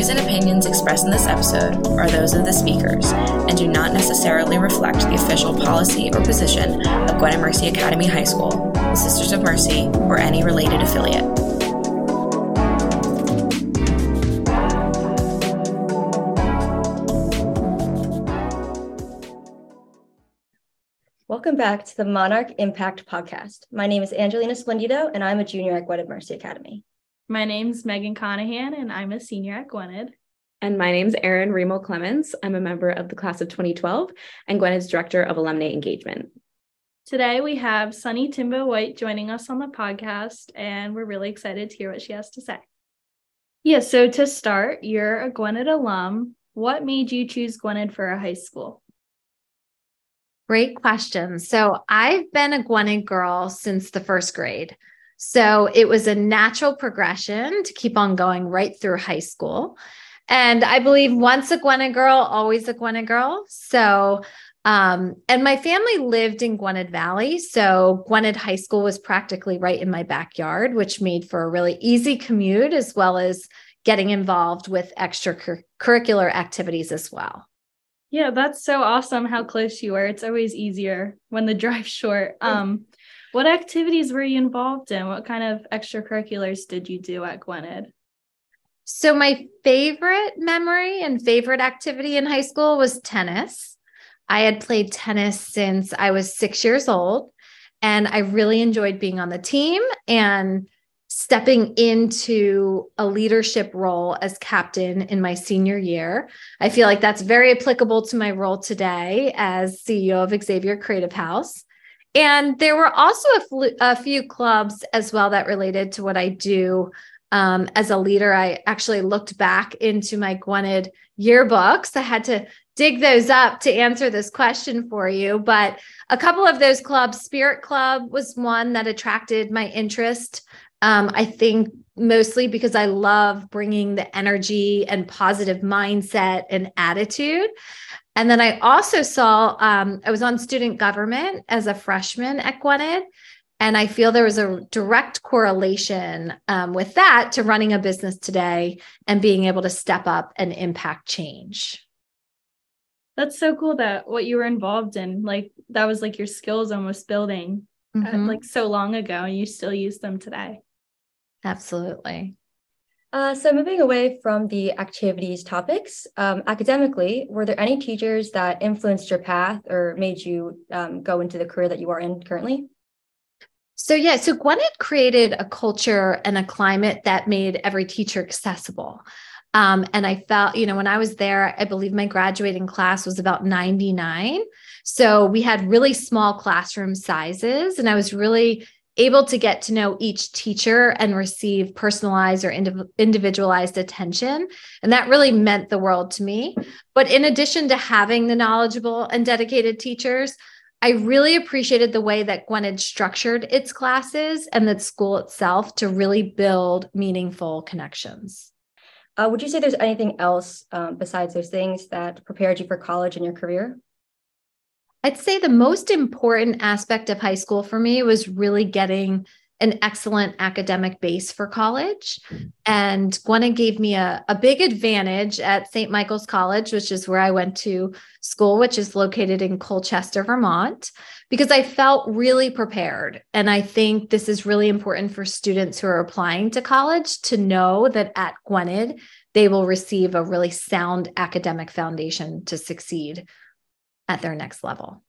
Views and opinions expressed in this episode are those of the speakers and do not necessarily reflect the official policy or position of Gwynedd Mercy Academy High School, Sisters of Mercy, or any related affiliate. Welcome back to the Monarch Impact Podcast. My name is Angelina Splendido, and I'm a junior at Gwynedd Mercy Academy. My name's Megan Conahan, and I'm a senior at Gwynedd. And my name's Erin Remo Clemens. I'm a member of the class of 2012 and Gwynedd's Director of Alumni Engagement. Today we have Sunny Timbo White joining us on the podcast, and we're really excited to hear what she has to say. Yeah, so to start, you're a Gwynedd alum. What made you choose Gwynedd for a high school? Great question. So I've been a Gwynedd girl since the first grade. So it was a natural progression to keep on going right through high school. And I believe once a Gwynedd girl, always a Gwynedd girl. So, um, and my family lived in Gwynedd Valley. So Gwynedd High School was practically right in my backyard, which made for a really easy commute as well as getting involved with extracurricular activities as well. Yeah, that's so awesome how close you were. It's always easier when the drive's short. Um, what activities were you involved in? What kind of extracurriculars did you do at Gwynedd? So, my favorite memory and favorite activity in high school was tennis. I had played tennis since I was six years old, and I really enjoyed being on the team and stepping into a leadership role as captain in my senior year. I feel like that's very applicable to my role today as CEO of Xavier Creative House. And there were also a, fl- a few clubs as well that related to what I do um, as a leader. I actually looked back into my Gwynedd yearbooks. I had to dig those up to answer this question for you. But a couple of those clubs, Spirit Club was one that attracted my interest. Um, I think mostly because I love bringing the energy and positive mindset and attitude. And then I also saw, um, I was on student government as a freshman at Gwynedd. And I feel there was a direct correlation um, with that to running a business today and being able to step up and impact change. That's so cool that what you were involved in, like that was like your skills almost building uh, mm-hmm. like so long ago, and you still use them today. Absolutely. Uh, so, moving away from the activities topics, um, academically, were there any teachers that influenced your path or made you um, go into the career that you are in currently? So, yeah, so Gwynedd created a culture and a climate that made every teacher accessible. Um, and I felt, you know, when I was there, I believe my graduating class was about 99. So we had really small classroom sizes, and I was really able to get to know each teacher and receive personalized or indiv- individualized attention. And that really meant the world to me. But in addition to having the knowledgeable and dedicated teachers, I really appreciated the way that Gwynedd structured its classes and the school itself to really build meaningful connections. Uh, would you say there's anything else um, besides those things that prepared you for college and your career? I'd say the most important aspect of high school for me was really getting an excellent academic base for college. And Gwynedd gave me a, a big advantage at St. Michael's College, which is where I went to school, which is located in Colchester, Vermont, because I felt really prepared. And I think this is really important for students who are applying to college to know that at Gwynedd, they will receive a really sound academic foundation to succeed at their next level.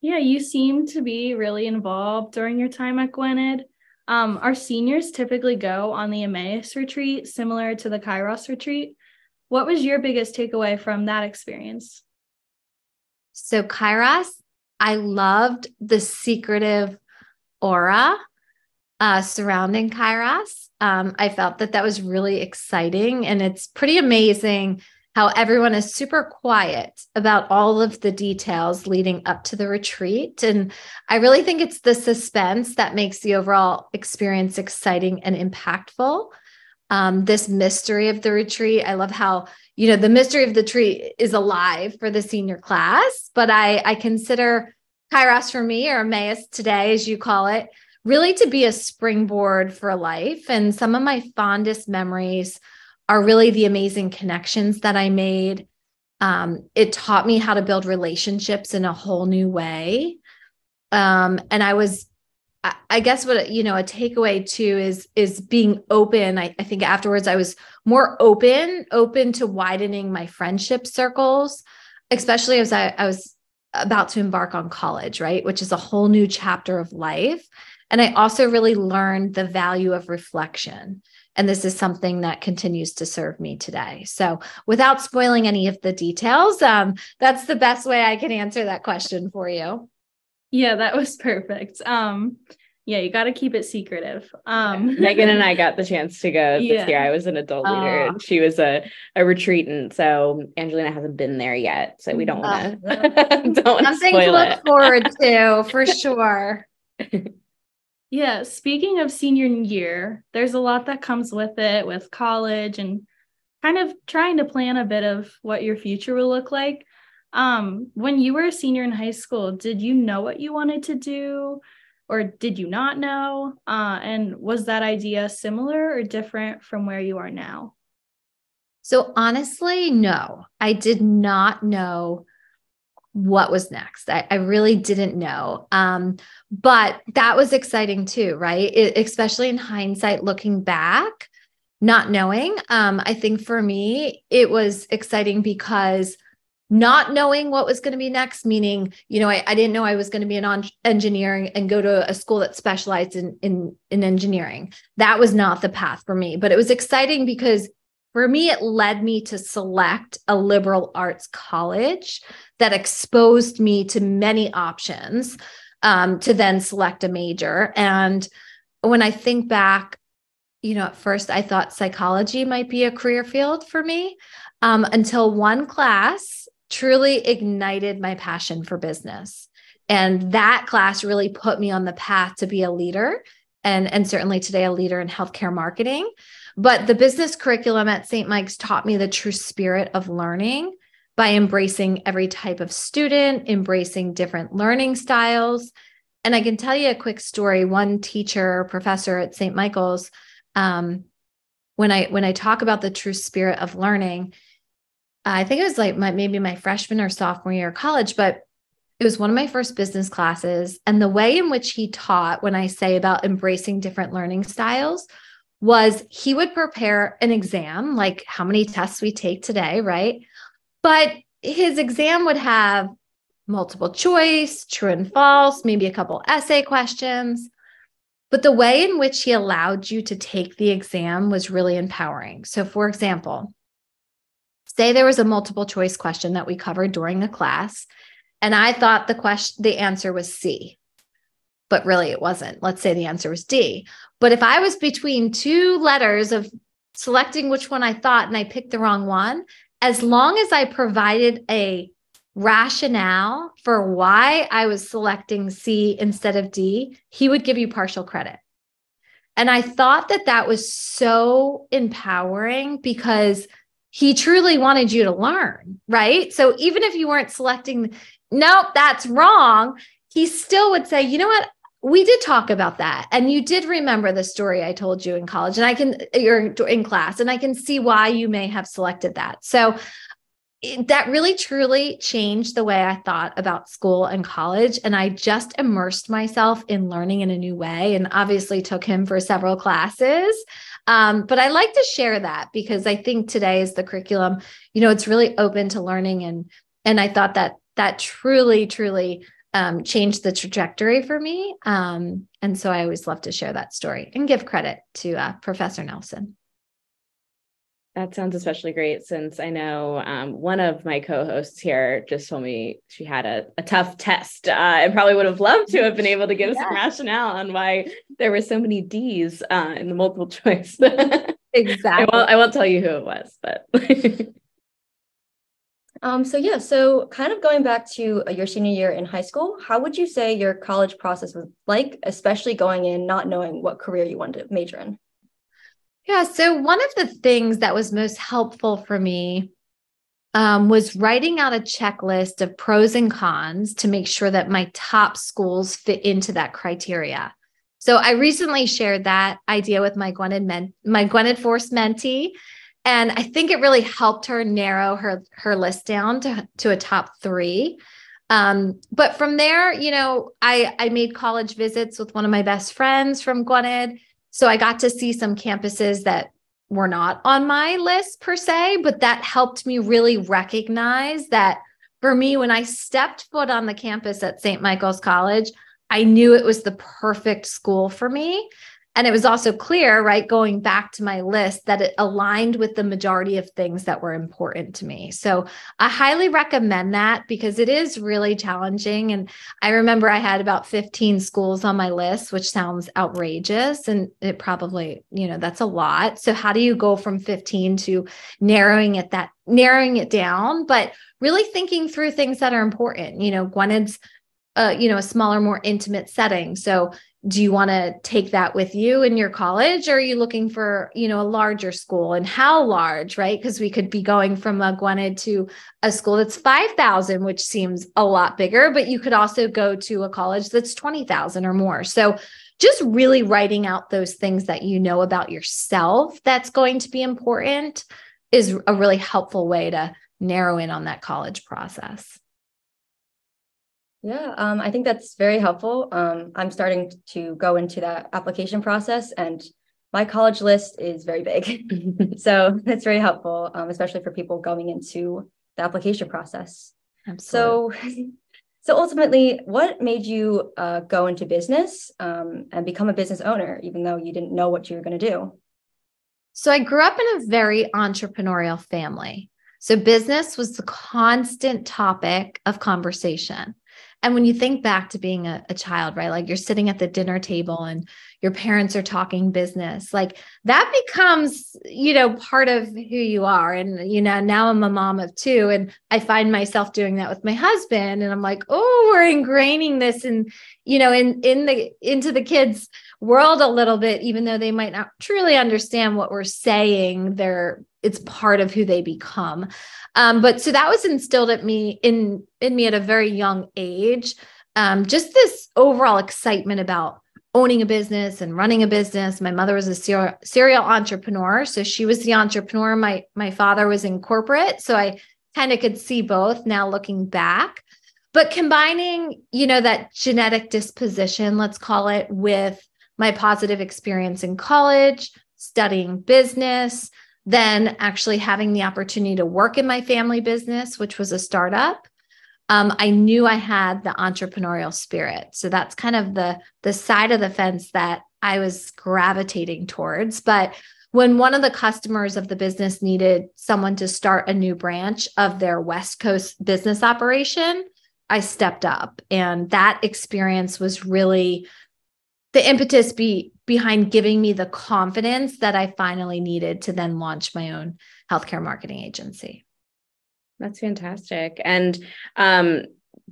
Yeah, you seem to be really involved during your time at Gwynedd. Um, our seniors typically go on the Emmaus retreat, similar to the Kairos retreat. What was your biggest takeaway from that experience? So, Kairos, I loved the secretive aura uh, surrounding Kairos. Um, I felt that that was really exciting, and it's pretty amazing how everyone is super quiet about all of the details leading up to the retreat. And I really think it's the suspense that makes the overall experience exciting and impactful. Um, this mystery of the retreat, I love how you know the mystery of the tree is alive for the senior class, but I I consider Kairos for me or Emmaus today, as you call it, really to be a springboard for life. And some of my fondest memories are really the amazing connections that I made. Um, it taught me how to build relationships in a whole new way. Um, and I was, I, guess what you know, a takeaway too is is being open. I, I think afterwards I was more open, open to widening my friendship circles, especially as I, I was about to embark on college, right? Which is a whole new chapter of life. And I also really learned the value of reflection. And this is something that continues to serve me today. So, without spoiling any of the details, um, that's the best way I can answer that question for you. Yeah, that was perfect. Um, yeah, you got to keep it secretive. Um. Megan and I got the chance to go this yeah. year. I was an adult leader, and she was a a retreatant. So Angelina hasn't been there yet, so we don't want to don't something to look it. forward to for sure. Yeah, speaking of senior year, there's a lot that comes with it, with college, and kind of trying to plan a bit of what your future will look like. Um, when you were a senior in high school, did you know what you wanted to do? or did you not know? Uh, and was that idea similar or different from where you are now? So, honestly, no, I did not know what was next. I, I really didn't know. Um, but that was exciting too, right? It, especially in hindsight, looking back, not knowing. Um, I think for me, it was exciting because not knowing what was going to be next meaning you know I, I didn't know i was going to be an on- engineering and go to a school that specialized in, in in engineering that was not the path for me but it was exciting because for me it led me to select a liberal arts college that exposed me to many options um, to then select a major and when i think back you know at first i thought psychology might be a career field for me um, until one class truly ignited my passion for business. And that class really put me on the path to be a leader and, and certainly today a leader in healthcare marketing. But the business curriculum at St. Mike's taught me the true spirit of learning by embracing every type of student, embracing different learning styles. And I can tell you a quick story. One teacher, professor at St. Michael's, um, when I when I talk about the true spirit of learning, I think it was like my, maybe my freshman or sophomore year of college, but it was one of my first business classes. And the way in which he taught, when I say about embracing different learning styles, was he would prepare an exam, like how many tests we take today, right? But his exam would have multiple choice, true and false, maybe a couple essay questions. But the way in which he allowed you to take the exam was really empowering. So, for example, say there was a multiple choice question that we covered during a class and i thought the question the answer was c but really it wasn't let's say the answer was d but if i was between two letters of selecting which one i thought and i picked the wrong one as long as i provided a rationale for why i was selecting c instead of d he would give you partial credit and i thought that that was so empowering because he truly wanted you to learn, right? So even if you weren't selecting, nope, that's wrong, he still would say, you know what? We did talk about that. And you did remember the story I told you in college, and I can, you're in class, and I can see why you may have selected that. So that really truly changed the way I thought about school and college. And I just immersed myself in learning in a new way and obviously took him for several classes. Um, but I like to share that because I think today is the curriculum, you know, it's really open to learning. And and I thought that that truly, truly um, changed the trajectory for me. Um, and so I always love to share that story and give credit to uh, Professor Nelson. That sounds especially great since I know um, one of my co-hosts here just told me she had a, a tough test uh, and probably would have loved to have been able to give yeah. some rationale on why there were so many D's uh, in the multiple choice. exactly. I won't, I won't tell you who it was, but. um, so yeah, so kind of going back to uh, your senior year in high school, how would you say your college process was like, especially going in not knowing what career you wanted to major in? Yeah. So, one of the things that was most helpful for me um, was writing out a checklist of pros and cons to make sure that my top schools fit into that criteria. So, I recently shared that idea with my Gwynedd, men- my Force mentee. And I think it really helped her narrow her her list down to, to a top three. Um, but from there, you know, I I made college visits with one of my best friends from Gwynedd. So I got to see some campuses that were not on my list per se, but that helped me really recognize that for me, when I stepped foot on the campus at St. Michael's College, I knew it was the perfect school for me. And it was also clear, right, going back to my list, that it aligned with the majority of things that were important to me. So I highly recommend that because it is really challenging. And I remember I had about 15 schools on my list, which sounds outrageous. And it probably, you know, that's a lot. So how do you go from 15 to narrowing it that narrowing it down, but really thinking through things that are important? You know, Gwynedd's uh, you know, a smaller, more intimate setting. So do you want to take that with you in your college? Or are you looking for you know a larger school? And how large right? Because we could be going from a Gwynedd to a school that's 5000 which seems a lot bigger but you could also go to a college that's 20000 or more. So just really writing out those things that you know about yourself that's going to be important is a really helpful way to narrow in on that college process yeah, um, I think that's very helpful. Um, I'm starting to go into that application process, and my college list is very big. so it's very helpful, um, especially for people going into the application process. Absolutely. So, so ultimately, what made you uh, go into business um, and become a business owner, even though you didn't know what you were going to do? So I grew up in a very entrepreneurial family. So business was the constant topic of conversation. And when you think back to being a, a, child, right? Like you're sitting at the dinner table and your parents are talking business, like that becomes, you know, part of who you are. And, you know, now I'm a mom of two and I find myself doing that with my husband. And I'm like, oh, we're ingraining this in, you know, in in the into the kids' world a little bit, even though they might not truly understand what we're saying. They're it's part of who they become. Um, but so that was instilled at me in in me at a very young age. Um, just this overall excitement about owning a business and running a business. My mother was a serial, serial entrepreneur, so she was the entrepreneur. My my father was in corporate, so I kind of could see both now looking back. But combining, you know, that genetic disposition, let's call it, with my positive experience in college, studying business, then actually having the opportunity to work in my family business, which was a startup. Um, I knew I had the entrepreneurial spirit. So that's kind of the the side of the fence that I was gravitating towards. But when one of the customers of the business needed someone to start a new branch of their West Coast business operation, I stepped up. And that experience was really the impetus be behind giving me the confidence that I finally needed to then launch my own healthcare marketing agency. That's fantastic. And um,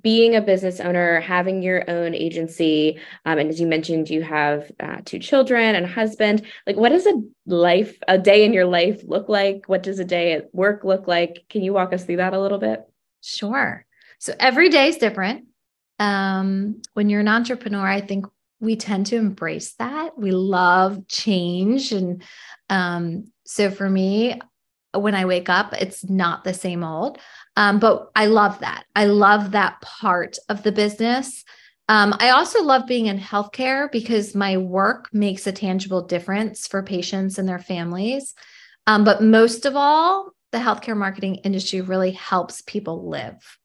being a business owner, having your own agency, um, and as you mentioned, you have uh, two children and a husband. Like, what does a life, a day in your life look like? What does a day at work look like? Can you walk us through that a little bit? Sure. So every day is different. Um, when you're an entrepreneur, I think we tend to embrace that. We love change. And um, so for me, when I wake up, it's not the same old. Um, but I love that. I love that part of the business. Um, I also love being in healthcare because my work makes a tangible difference for patients and their families. Um, but most of all, the healthcare marketing industry really helps people live.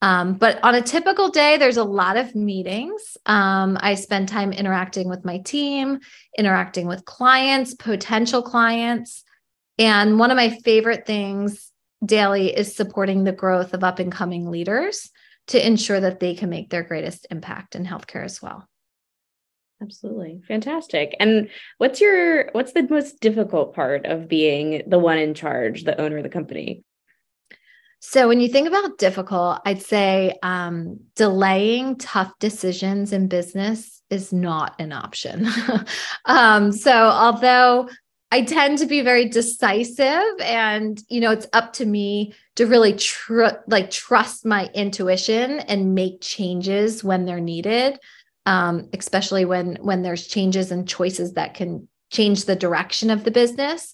Um, but on a typical day, there's a lot of meetings. Um, I spend time interacting with my team, interacting with clients, potential clients. And one of my favorite things daily is supporting the growth of up and coming leaders to ensure that they can make their greatest impact in healthcare as well. Absolutely. Fantastic. And what's your what's the most difficult part of being the one in charge, the owner of the company? So, when you think about difficult, I'd say um, delaying tough decisions in business is not an option. um, so, although I tend to be very decisive, and you know, it's up to me to really tr- like trust my intuition and make changes when they're needed, um, especially when when there's changes and choices that can change the direction of the business.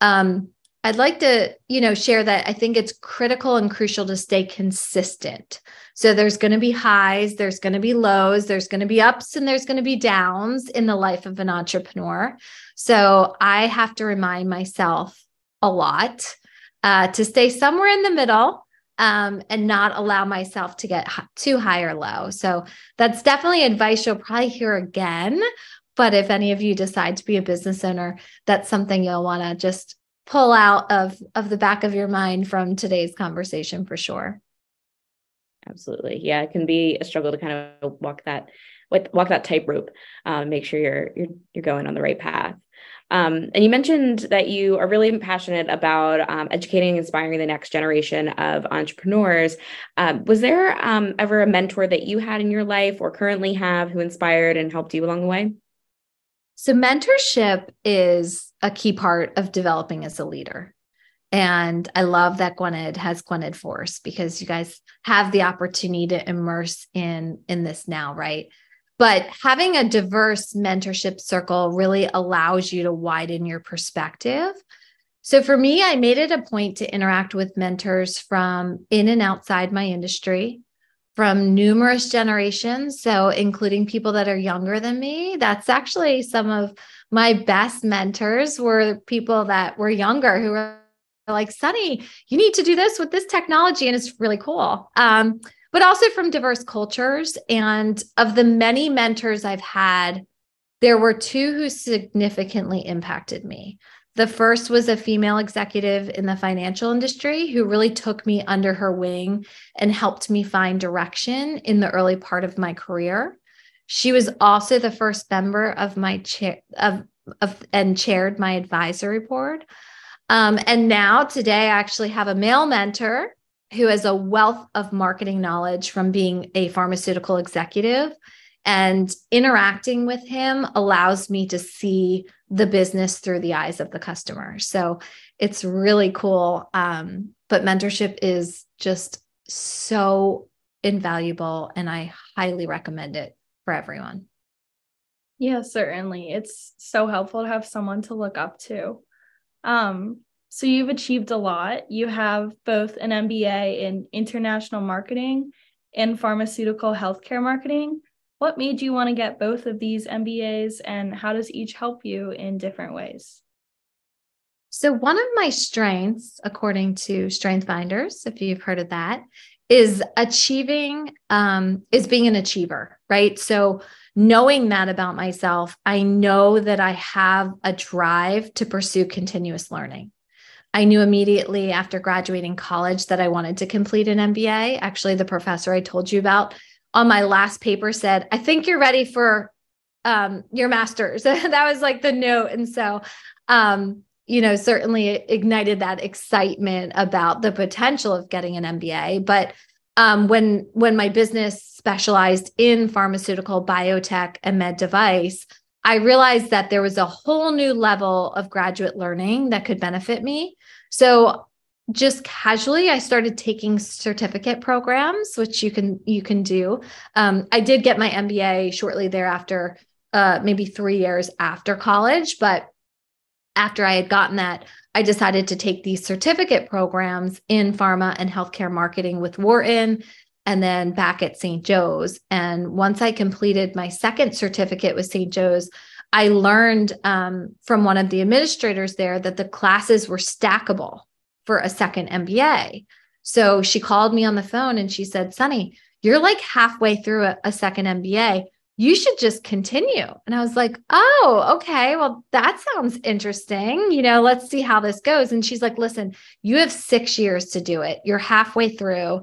Um, I'd like to, you know, share that I think it's critical and crucial to stay consistent. So there's going to be highs, there's going to be lows, there's going to be ups and there's going to be downs in the life of an entrepreneur. So I have to remind myself a lot uh, to stay somewhere in the middle um, and not allow myself to get too high or low. So that's definitely advice you'll probably hear again. But if any of you decide to be a business owner, that's something you'll want to just pull out of of the back of your mind from today's conversation for sure. Absolutely, yeah, it can be a struggle to kind of walk that walk that tightrope, um, make sure you're you're you're going on the right path. Um, and you mentioned that you are really passionate about um, educating and inspiring the next generation of entrepreneurs. Um, was there um, ever a mentor that you had in your life or currently have who inspired and helped you along the way? So, mentorship is a key part of developing as a leader. And I love that Gwynedd has Gwynedd Force because you guys have the opportunity to immerse in in this now, right? But having a diverse mentorship circle really allows you to widen your perspective. So for me, I made it a point to interact with mentors from in and outside my industry, from numerous generations. So, including people that are younger than me. That's actually some of my best mentors were people that were younger who were like, Sunny, you need to do this with this technology. And it's really cool. Um, but also from diverse cultures. And of the many mentors I've had, there were two who significantly impacted me. The first was a female executive in the financial industry who really took me under her wing and helped me find direction in the early part of my career. She was also the first member of my chair of, of and chaired my advisory board. Um, and now today I actually have a male mentor who has a wealth of marketing knowledge from being a pharmaceutical executive. And interacting with him allows me to see the business through the eyes of the customer. So it's really cool. Um, but mentorship is just so invaluable, and I highly recommend it for everyone. Yeah, certainly. It's so helpful to have someone to look up to. Um, so you've achieved a lot. You have both an MBA in international marketing and pharmaceutical healthcare marketing. What made you want to get both of these MBAs and how does each help you in different ways? So, one of my strengths, according to Strength Finders, if you've heard of that, is achieving, um, is being an achiever, right? So, knowing that about myself, I know that I have a drive to pursue continuous learning. I knew immediately after graduating college that I wanted to complete an MBA. Actually, the professor I told you about on my last paper said, I think you're ready for um, your master's. that was like the note. And so, um, you know, certainly ignited that excitement about the potential of getting an MBA. But um, when when my business specialized in pharmaceutical, biotech, and med device, I realized that there was a whole new level of graduate learning that could benefit me. So just casually i started taking certificate programs which you can you can do. Um, i did get my mba shortly thereafter uh, maybe three years after college but after i had gotten that i decided to take these certificate programs in pharma and healthcare marketing with wharton and then back at st joe's. And once i completed my second certificate with st joe's I learned um, from one of the administrators there that the classes were stackable for a second MBA. So she called me on the phone and she said, Sunny, you're like halfway through a, a second MBA. You should just continue. And I was like, oh, okay. Well, that sounds interesting. You know, let's see how this goes. And she's like, listen, you have six years to do it. You're halfway through.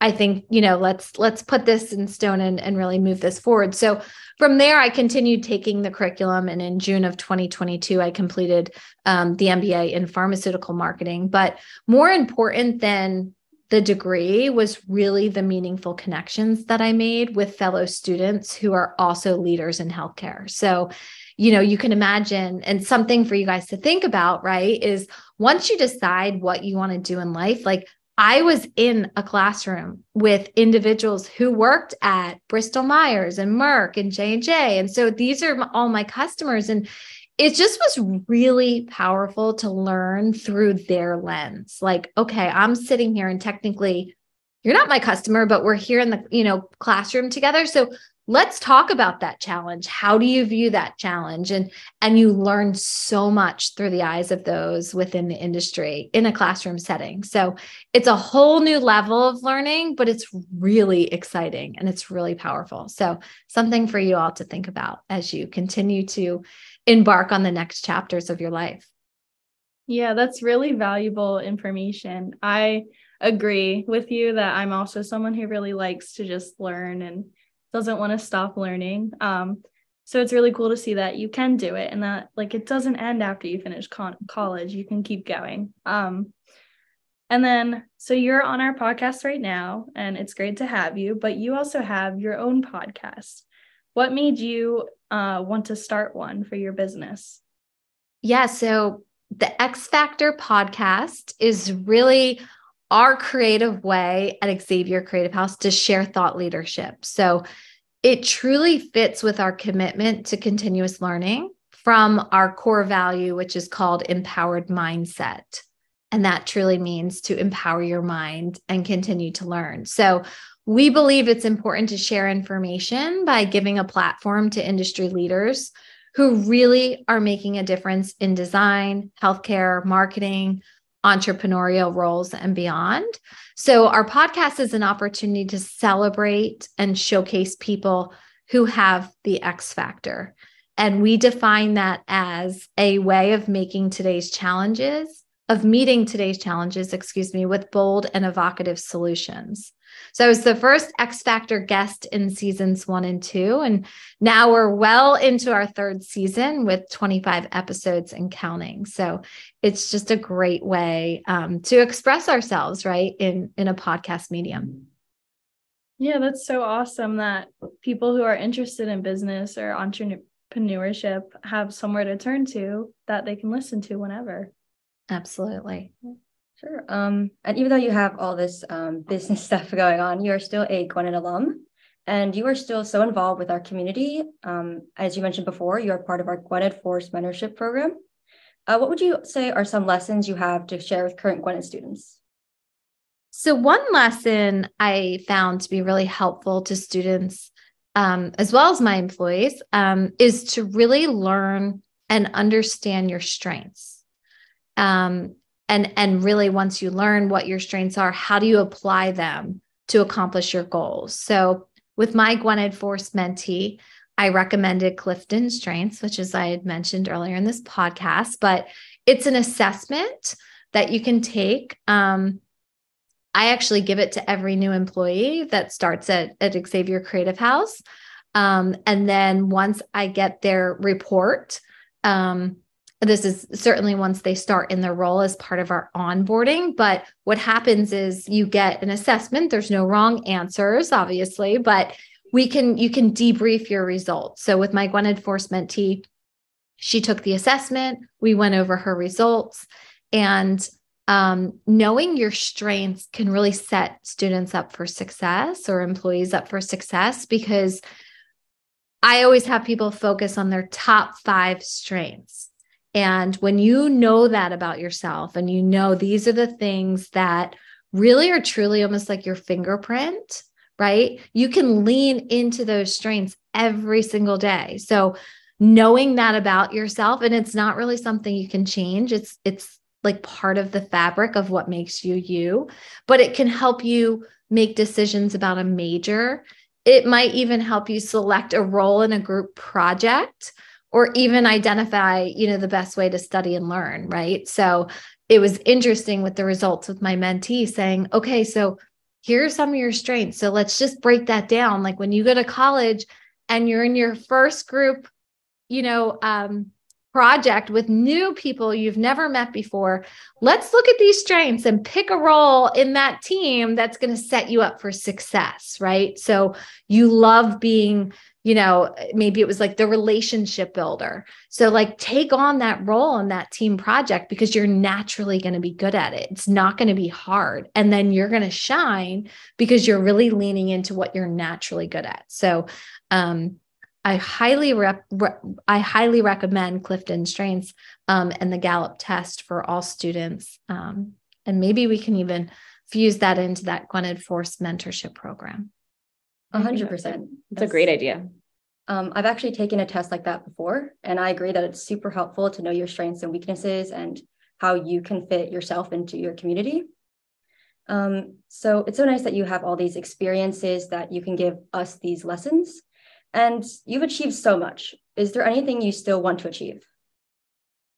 I think, you know, let's let's put this in stone and, and really move this forward. So from there, I continued taking the curriculum. And in June of 2022, I completed um, the MBA in pharmaceutical marketing. But more important than the degree was really the meaningful connections that I made with fellow students who are also leaders in healthcare. So, you know, you can imagine, and something for you guys to think about, right? Is once you decide what you want to do in life, like I was in a classroom with individuals who worked at Bristol Myers and Merck and J&J. And so these are all my customers and it just was really powerful to learn through their lens. Like, okay, I'm sitting here and technically you're not my customer, but we're here in the, you know, classroom together. So let's talk about that challenge. How do you view that challenge? And and you learn so much through the eyes of those within the industry in a classroom setting. So it's a whole new level of learning but it's really exciting and it's really powerful. So something for you all to think about as you continue to embark on the next chapters of your life. Yeah that's really valuable information. I agree with you that i'm also someone who really likes to just learn and doesn't want to stop learning. Um, so it's really cool to see that you can do it and that like it doesn't end after you finish con- college. You can keep going. Um, and then, so you're on our podcast right now, and it's great to have you, but you also have your own podcast. What made you uh, want to start one for your business? Yeah. So the X Factor podcast is really our creative way at Xavier Creative House to share thought leadership. So it truly fits with our commitment to continuous learning from our core value, which is called empowered mindset. And that truly means to empower your mind and continue to learn. So we believe it's important to share information by giving a platform to industry leaders who really are making a difference in design, healthcare, marketing, entrepreneurial roles and beyond. So, our podcast is an opportunity to celebrate and showcase people who have the X factor. And we define that as a way of making today's challenges, of meeting today's challenges, excuse me, with bold and evocative solutions. So I was the first X Factor guest in seasons one and two. And now we're well into our third season with 25 episodes and counting. So it's just a great way um, to express ourselves, right, in, in a podcast medium. Yeah, that's so awesome that people who are interested in business or entrepreneurship have somewhere to turn to that they can listen to whenever. Absolutely. Sure. Um, and even though you have all this um, business stuff going on, you are still a Gwynedd alum and you are still so involved with our community. Um, as you mentioned before, you are part of our Gwynedd Force Mentorship Program. Uh, what would you say are some lessons you have to share with current Gwynedd students? So, one lesson I found to be really helpful to students, um, as well as my employees, um, is to really learn and understand your strengths. Um, and and really once you learn what your strengths are how do you apply them to accomplish your goals? So with my Gwynedd Force mentee i recommended clifton strengths which as i had mentioned earlier in this podcast but it's an assessment that you can take. Um, i actually give it to every new employee that starts at, at xavier creative house. Um, and then once i get their report um, this is certainly once they start in their role as part of our onboarding. But what happens is you get an assessment. There's no wrong answers, obviously, but we can you can debrief your results. So with my Gwynedd Force mentee, she took the assessment. We went over her results, and um, knowing your strengths can really set students up for success or employees up for success because I always have people focus on their top five strengths and when you know that about yourself and you know these are the things that really are truly almost like your fingerprint, right? You can lean into those strengths every single day. So knowing that about yourself and it's not really something you can change. It's it's like part of the fabric of what makes you you, but it can help you make decisions about a major. It might even help you select a role in a group project or even identify you know the best way to study and learn right? So it was interesting with the results with my mentee saying okay so here are some of your strengths. So let's just break that down. Like when you go to college and you're in your first group you know um, project with new people you've never met before let's look at these strengths and pick a role in that team that's going to set you up for success right? So you love being you know, maybe it was like the relationship builder. So, like, take on that role in that team project because you're naturally going to be good at it. It's not going to be hard. And then you're going to shine because you're really leaning into what you're naturally good at. So, um, I highly rep, re, I highly recommend Clifton Strengths um, and the Gallup test for all students. Um, and maybe we can even fuse that into that Gwynedd Force mentorship program. Hundred percent. It's a great idea. Um, I've actually taken a test like that before, and I agree that it's super helpful to know your strengths and weaknesses and how you can fit yourself into your community. Um, so it's so nice that you have all these experiences that you can give us these lessons. And you've achieved so much. Is there anything you still want to achieve?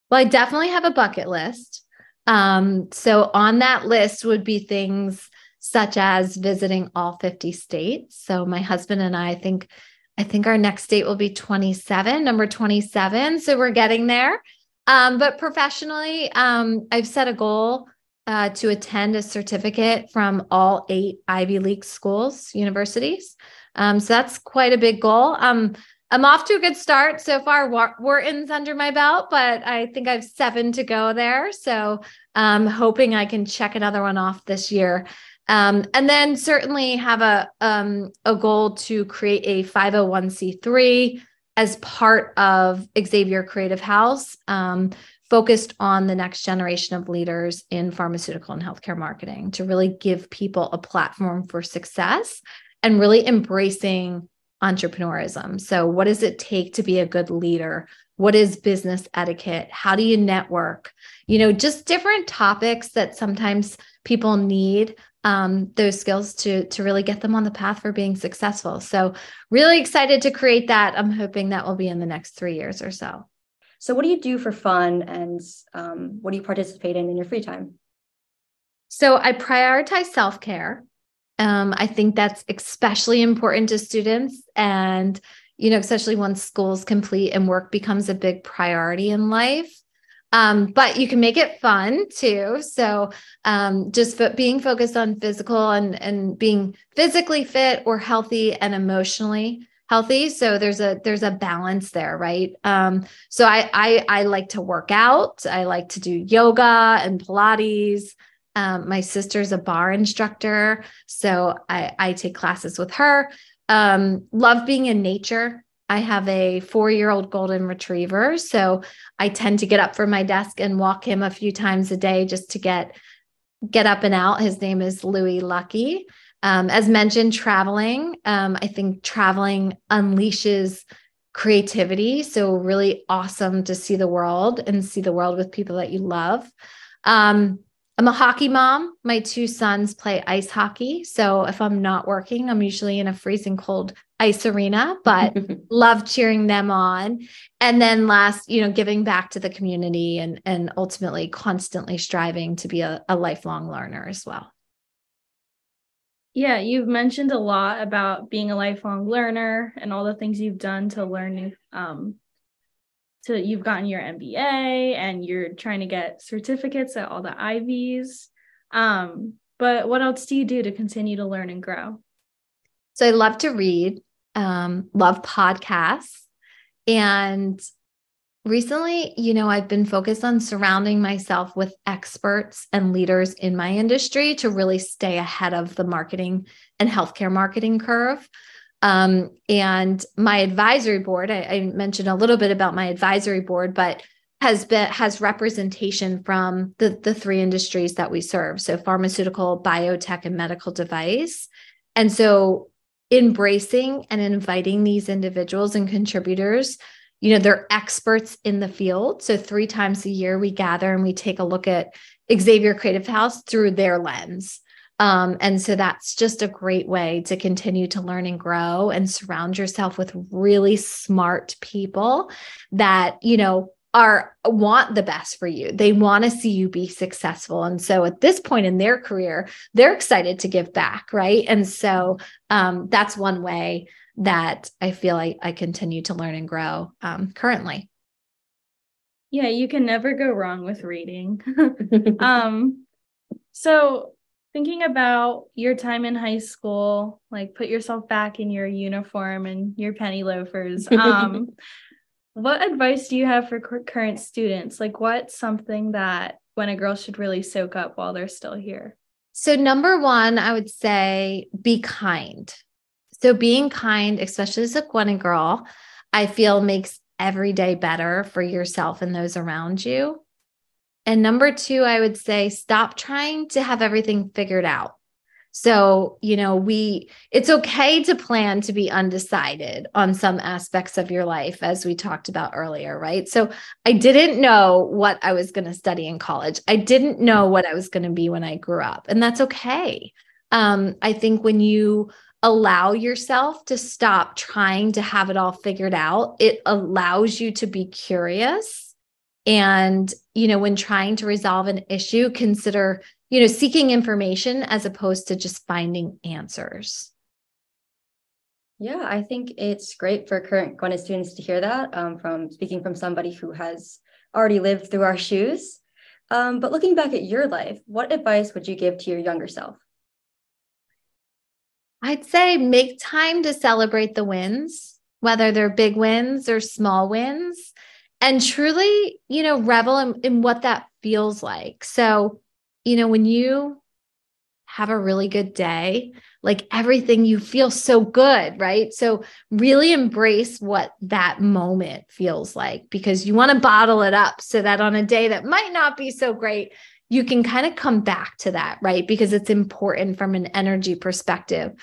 Well, I definitely have a bucket list. Um, so on that list would be things such as visiting all 50 states. So my husband and I think I think our next date will be 27, number 27. So we're getting there. Um, but professionally, um, I've set a goal uh, to attend a certificate from all eight Ivy League schools, universities. Um, so that's quite a big goal. Um, I'm off to a good start so far. Wharton's under my belt, but I think I have seven to go there. So I'm hoping I can check another one off this year. Um, and then certainly have a um, a goal to create a 501c3 as part of Xavier Creative House, um, focused on the next generation of leaders in pharmaceutical and healthcare marketing to really give people a platform for success and really embracing entrepreneurism. So, what does it take to be a good leader? What is business etiquette? How do you network? You know, just different topics that sometimes people need um, those skills to to really get them on the path for being successful. So, really excited to create that. I'm hoping that will be in the next three years or so. So, what do you do for fun, and um, what do you participate in in your free time? So, I prioritize self care. Um, I think that's especially important to students, and you know, especially once school's complete and work becomes a big priority in life. Um, but you can make it fun too. So um, just fo- being focused on physical and and being physically fit or healthy and emotionally healthy. So there's a there's a balance there, right? Um, so I, I I like to work out. I like to do yoga and Pilates. Um, my sister's a barre instructor, so I I take classes with her. Um, love being in nature. I have a four year old golden retriever. So I tend to get up from my desk and walk him a few times a day just to get get up and out. His name is Louis Lucky. Um, as mentioned, traveling. Um, I think traveling unleashes creativity. So, really awesome to see the world and see the world with people that you love. Um, I'm a hockey mom. My two sons play ice hockey. So, if I'm not working, I'm usually in a freezing cold ice arena, but love cheering them on. And then last, you know, giving back to the community and and ultimately constantly striving to be a, a lifelong learner as well. Yeah, you've mentioned a lot about being a lifelong learner and all the things you've done to learn um to you've gotten your MBA and you're trying to get certificates at all the Ivies. Um, but what else do you do to continue to learn and grow? So I love to read um, love podcasts. And recently, you know, I've been focused on surrounding myself with experts and leaders in my industry to really stay ahead of the marketing and healthcare marketing curve. Um, and my advisory board, I, I mentioned a little bit about my advisory board, but has been has representation from the the three industries that we serve so pharmaceutical biotech and medical device and so embracing and inviting these individuals and contributors you know they're experts in the field. So three times a year we gather and we take a look at xavier creative house through their lens. Um, and so that's just a great way to continue to learn and grow and surround yourself with really smart people that you know are want the best for you. They want to see you be successful. And so at this point in their career, they're excited to give back, right? And so um, that's one way that I feel like I continue to learn and grow um, currently. Yeah, you can never go wrong with reading. um, so thinking about your time in high school, like put yourself back in your uniform and your penny loafers. Um, what advice do you have for current students? Like, what's something that when a girl should really soak up while they're still here? So, number one, I would say be kind. So, being kind, especially as a Gwynedd girl, I feel makes every day better for yourself and those around you. And number two, I would say stop trying to have everything figured out. So, you know, we, it's okay to plan to be undecided on some aspects of your life, as we talked about earlier, right? So, I didn't know what I was going to study in college. I didn't know what I was going to be when I grew up, and that's okay. Um, I think when you allow yourself to stop trying to have it all figured out, it allows you to be curious. And, you know, when trying to resolve an issue, consider you know, seeking information as opposed to just finding answers. Yeah, I think it's great for current Gwynedd students to hear that um, from speaking from somebody who has already lived through our shoes. Um, but looking back at your life, what advice would you give to your younger self? I'd say make time to celebrate the wins, whether they're big wins or small wins, and truly, you know, revel in, in what that feels like. So, you know, when you have a really good day, like everything, you feel so good, right? So, really embrace what that moment feels like because you want to bottle it up so that on a day that might not be so great, you can kind of come back to that, right? Because it's important from an energy perspective.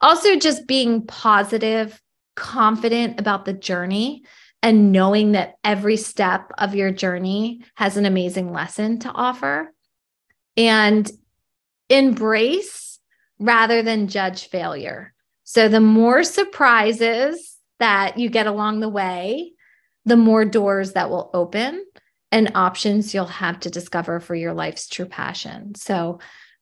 Also, just being positive, confident about the journey, and knowing that every step of your journey has an amazing lesson to offer and embrace rather than judge failure. So, the more surprises that you get along the way, the more doors that will open and options you'll have to discover for your life's true passion. So,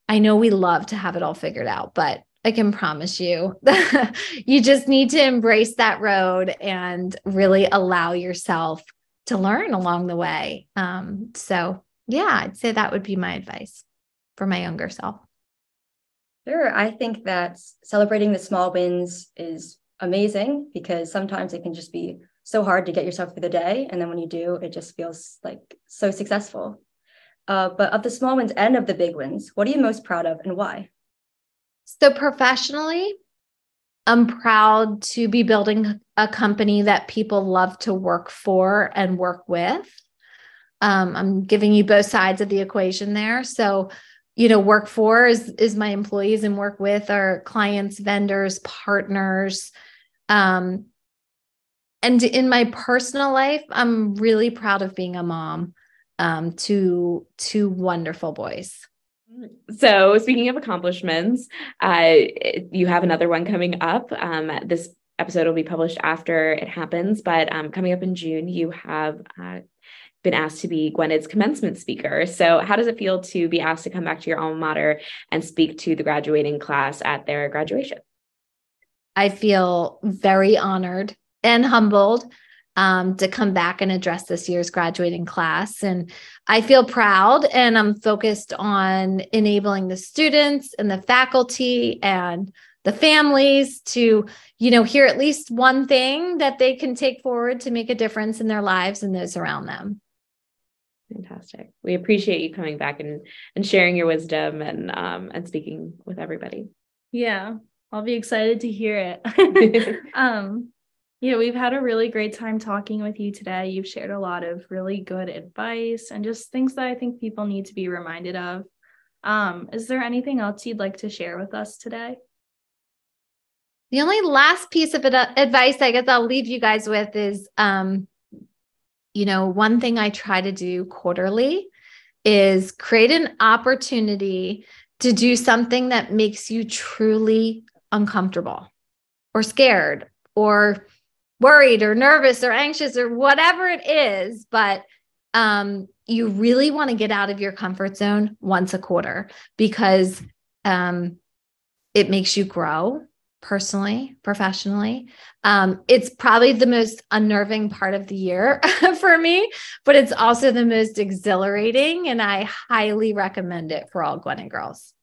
I know we love to have it all figured out, but I can promise you, you just need to embrace that road and really allow yourself to learn along the way. Um, so, yeah, I'd say that would be my advice for my younger self. Sure. I think that celebrating the small wins is amazing because sometimes it can just be so hard to get yourself through the day. And then when you do, it just feels like so successful. Uh, but of the small wins and of the big wins, what are you most proud of and why? So, professionally, I'm proud to be building a company that people love to work for and work with. Um, I'm giving you both sides of the equation there. So, you know, work for is is my employees and work with our clients, vendors, partners. Um, and in my personal life, I'm really proud of being a mom um, to two wonderful boys. So, speaking of accomplishments, uh, you have another one coming up. Um, this episode will be published after it happens, but um, coming up in June, you have uh, been asked to be Gwynedd's commencement speaker. So, how does it feel to be asked to come back to your alma mater and speak to the graduating class at their graduation? I feel very honored and humbled um, to come back and address this year's graduating class. And I feel proud and I'm focused on enabling the students and the faculty and the families to you know hear at least one thing that they can take forward to make a difference in their lives and those around them Fantastic. We appreciate you coming back and and sharing your wisdom and um and speaking with everybody. Yeah, I'll be excited to hear it. um yeah, we've had a really great time talking with you today. You've shared a lot of really good advice and just things that I think people need to be reminded of. Um, is there anything else you'd like to share with us today? The only last piece of advice I guess I'll leave you guys with is um, you know, one thing I try to do quarterly is create an opportunity to do something that makes you truly uncomfortable or scared or worried or nervous or anxious or whatever it is. But um, you really want to get out of your comfort zone once a quarter because um, it makes you grow personally, professionally. Um, it's probably the most unnerving part of the year for me, but it's also the most exhilarating. And I highly recommend it for all Gwynedd girls.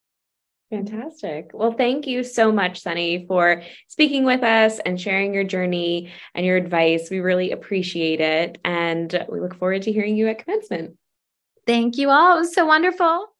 Fantastic. Well, thank you so much, Sunny, for speaking with us and sharing your journey and your advice. We really appreciate it. And we look forward to hearing you at commencement. Thank you all. It was so wonderful.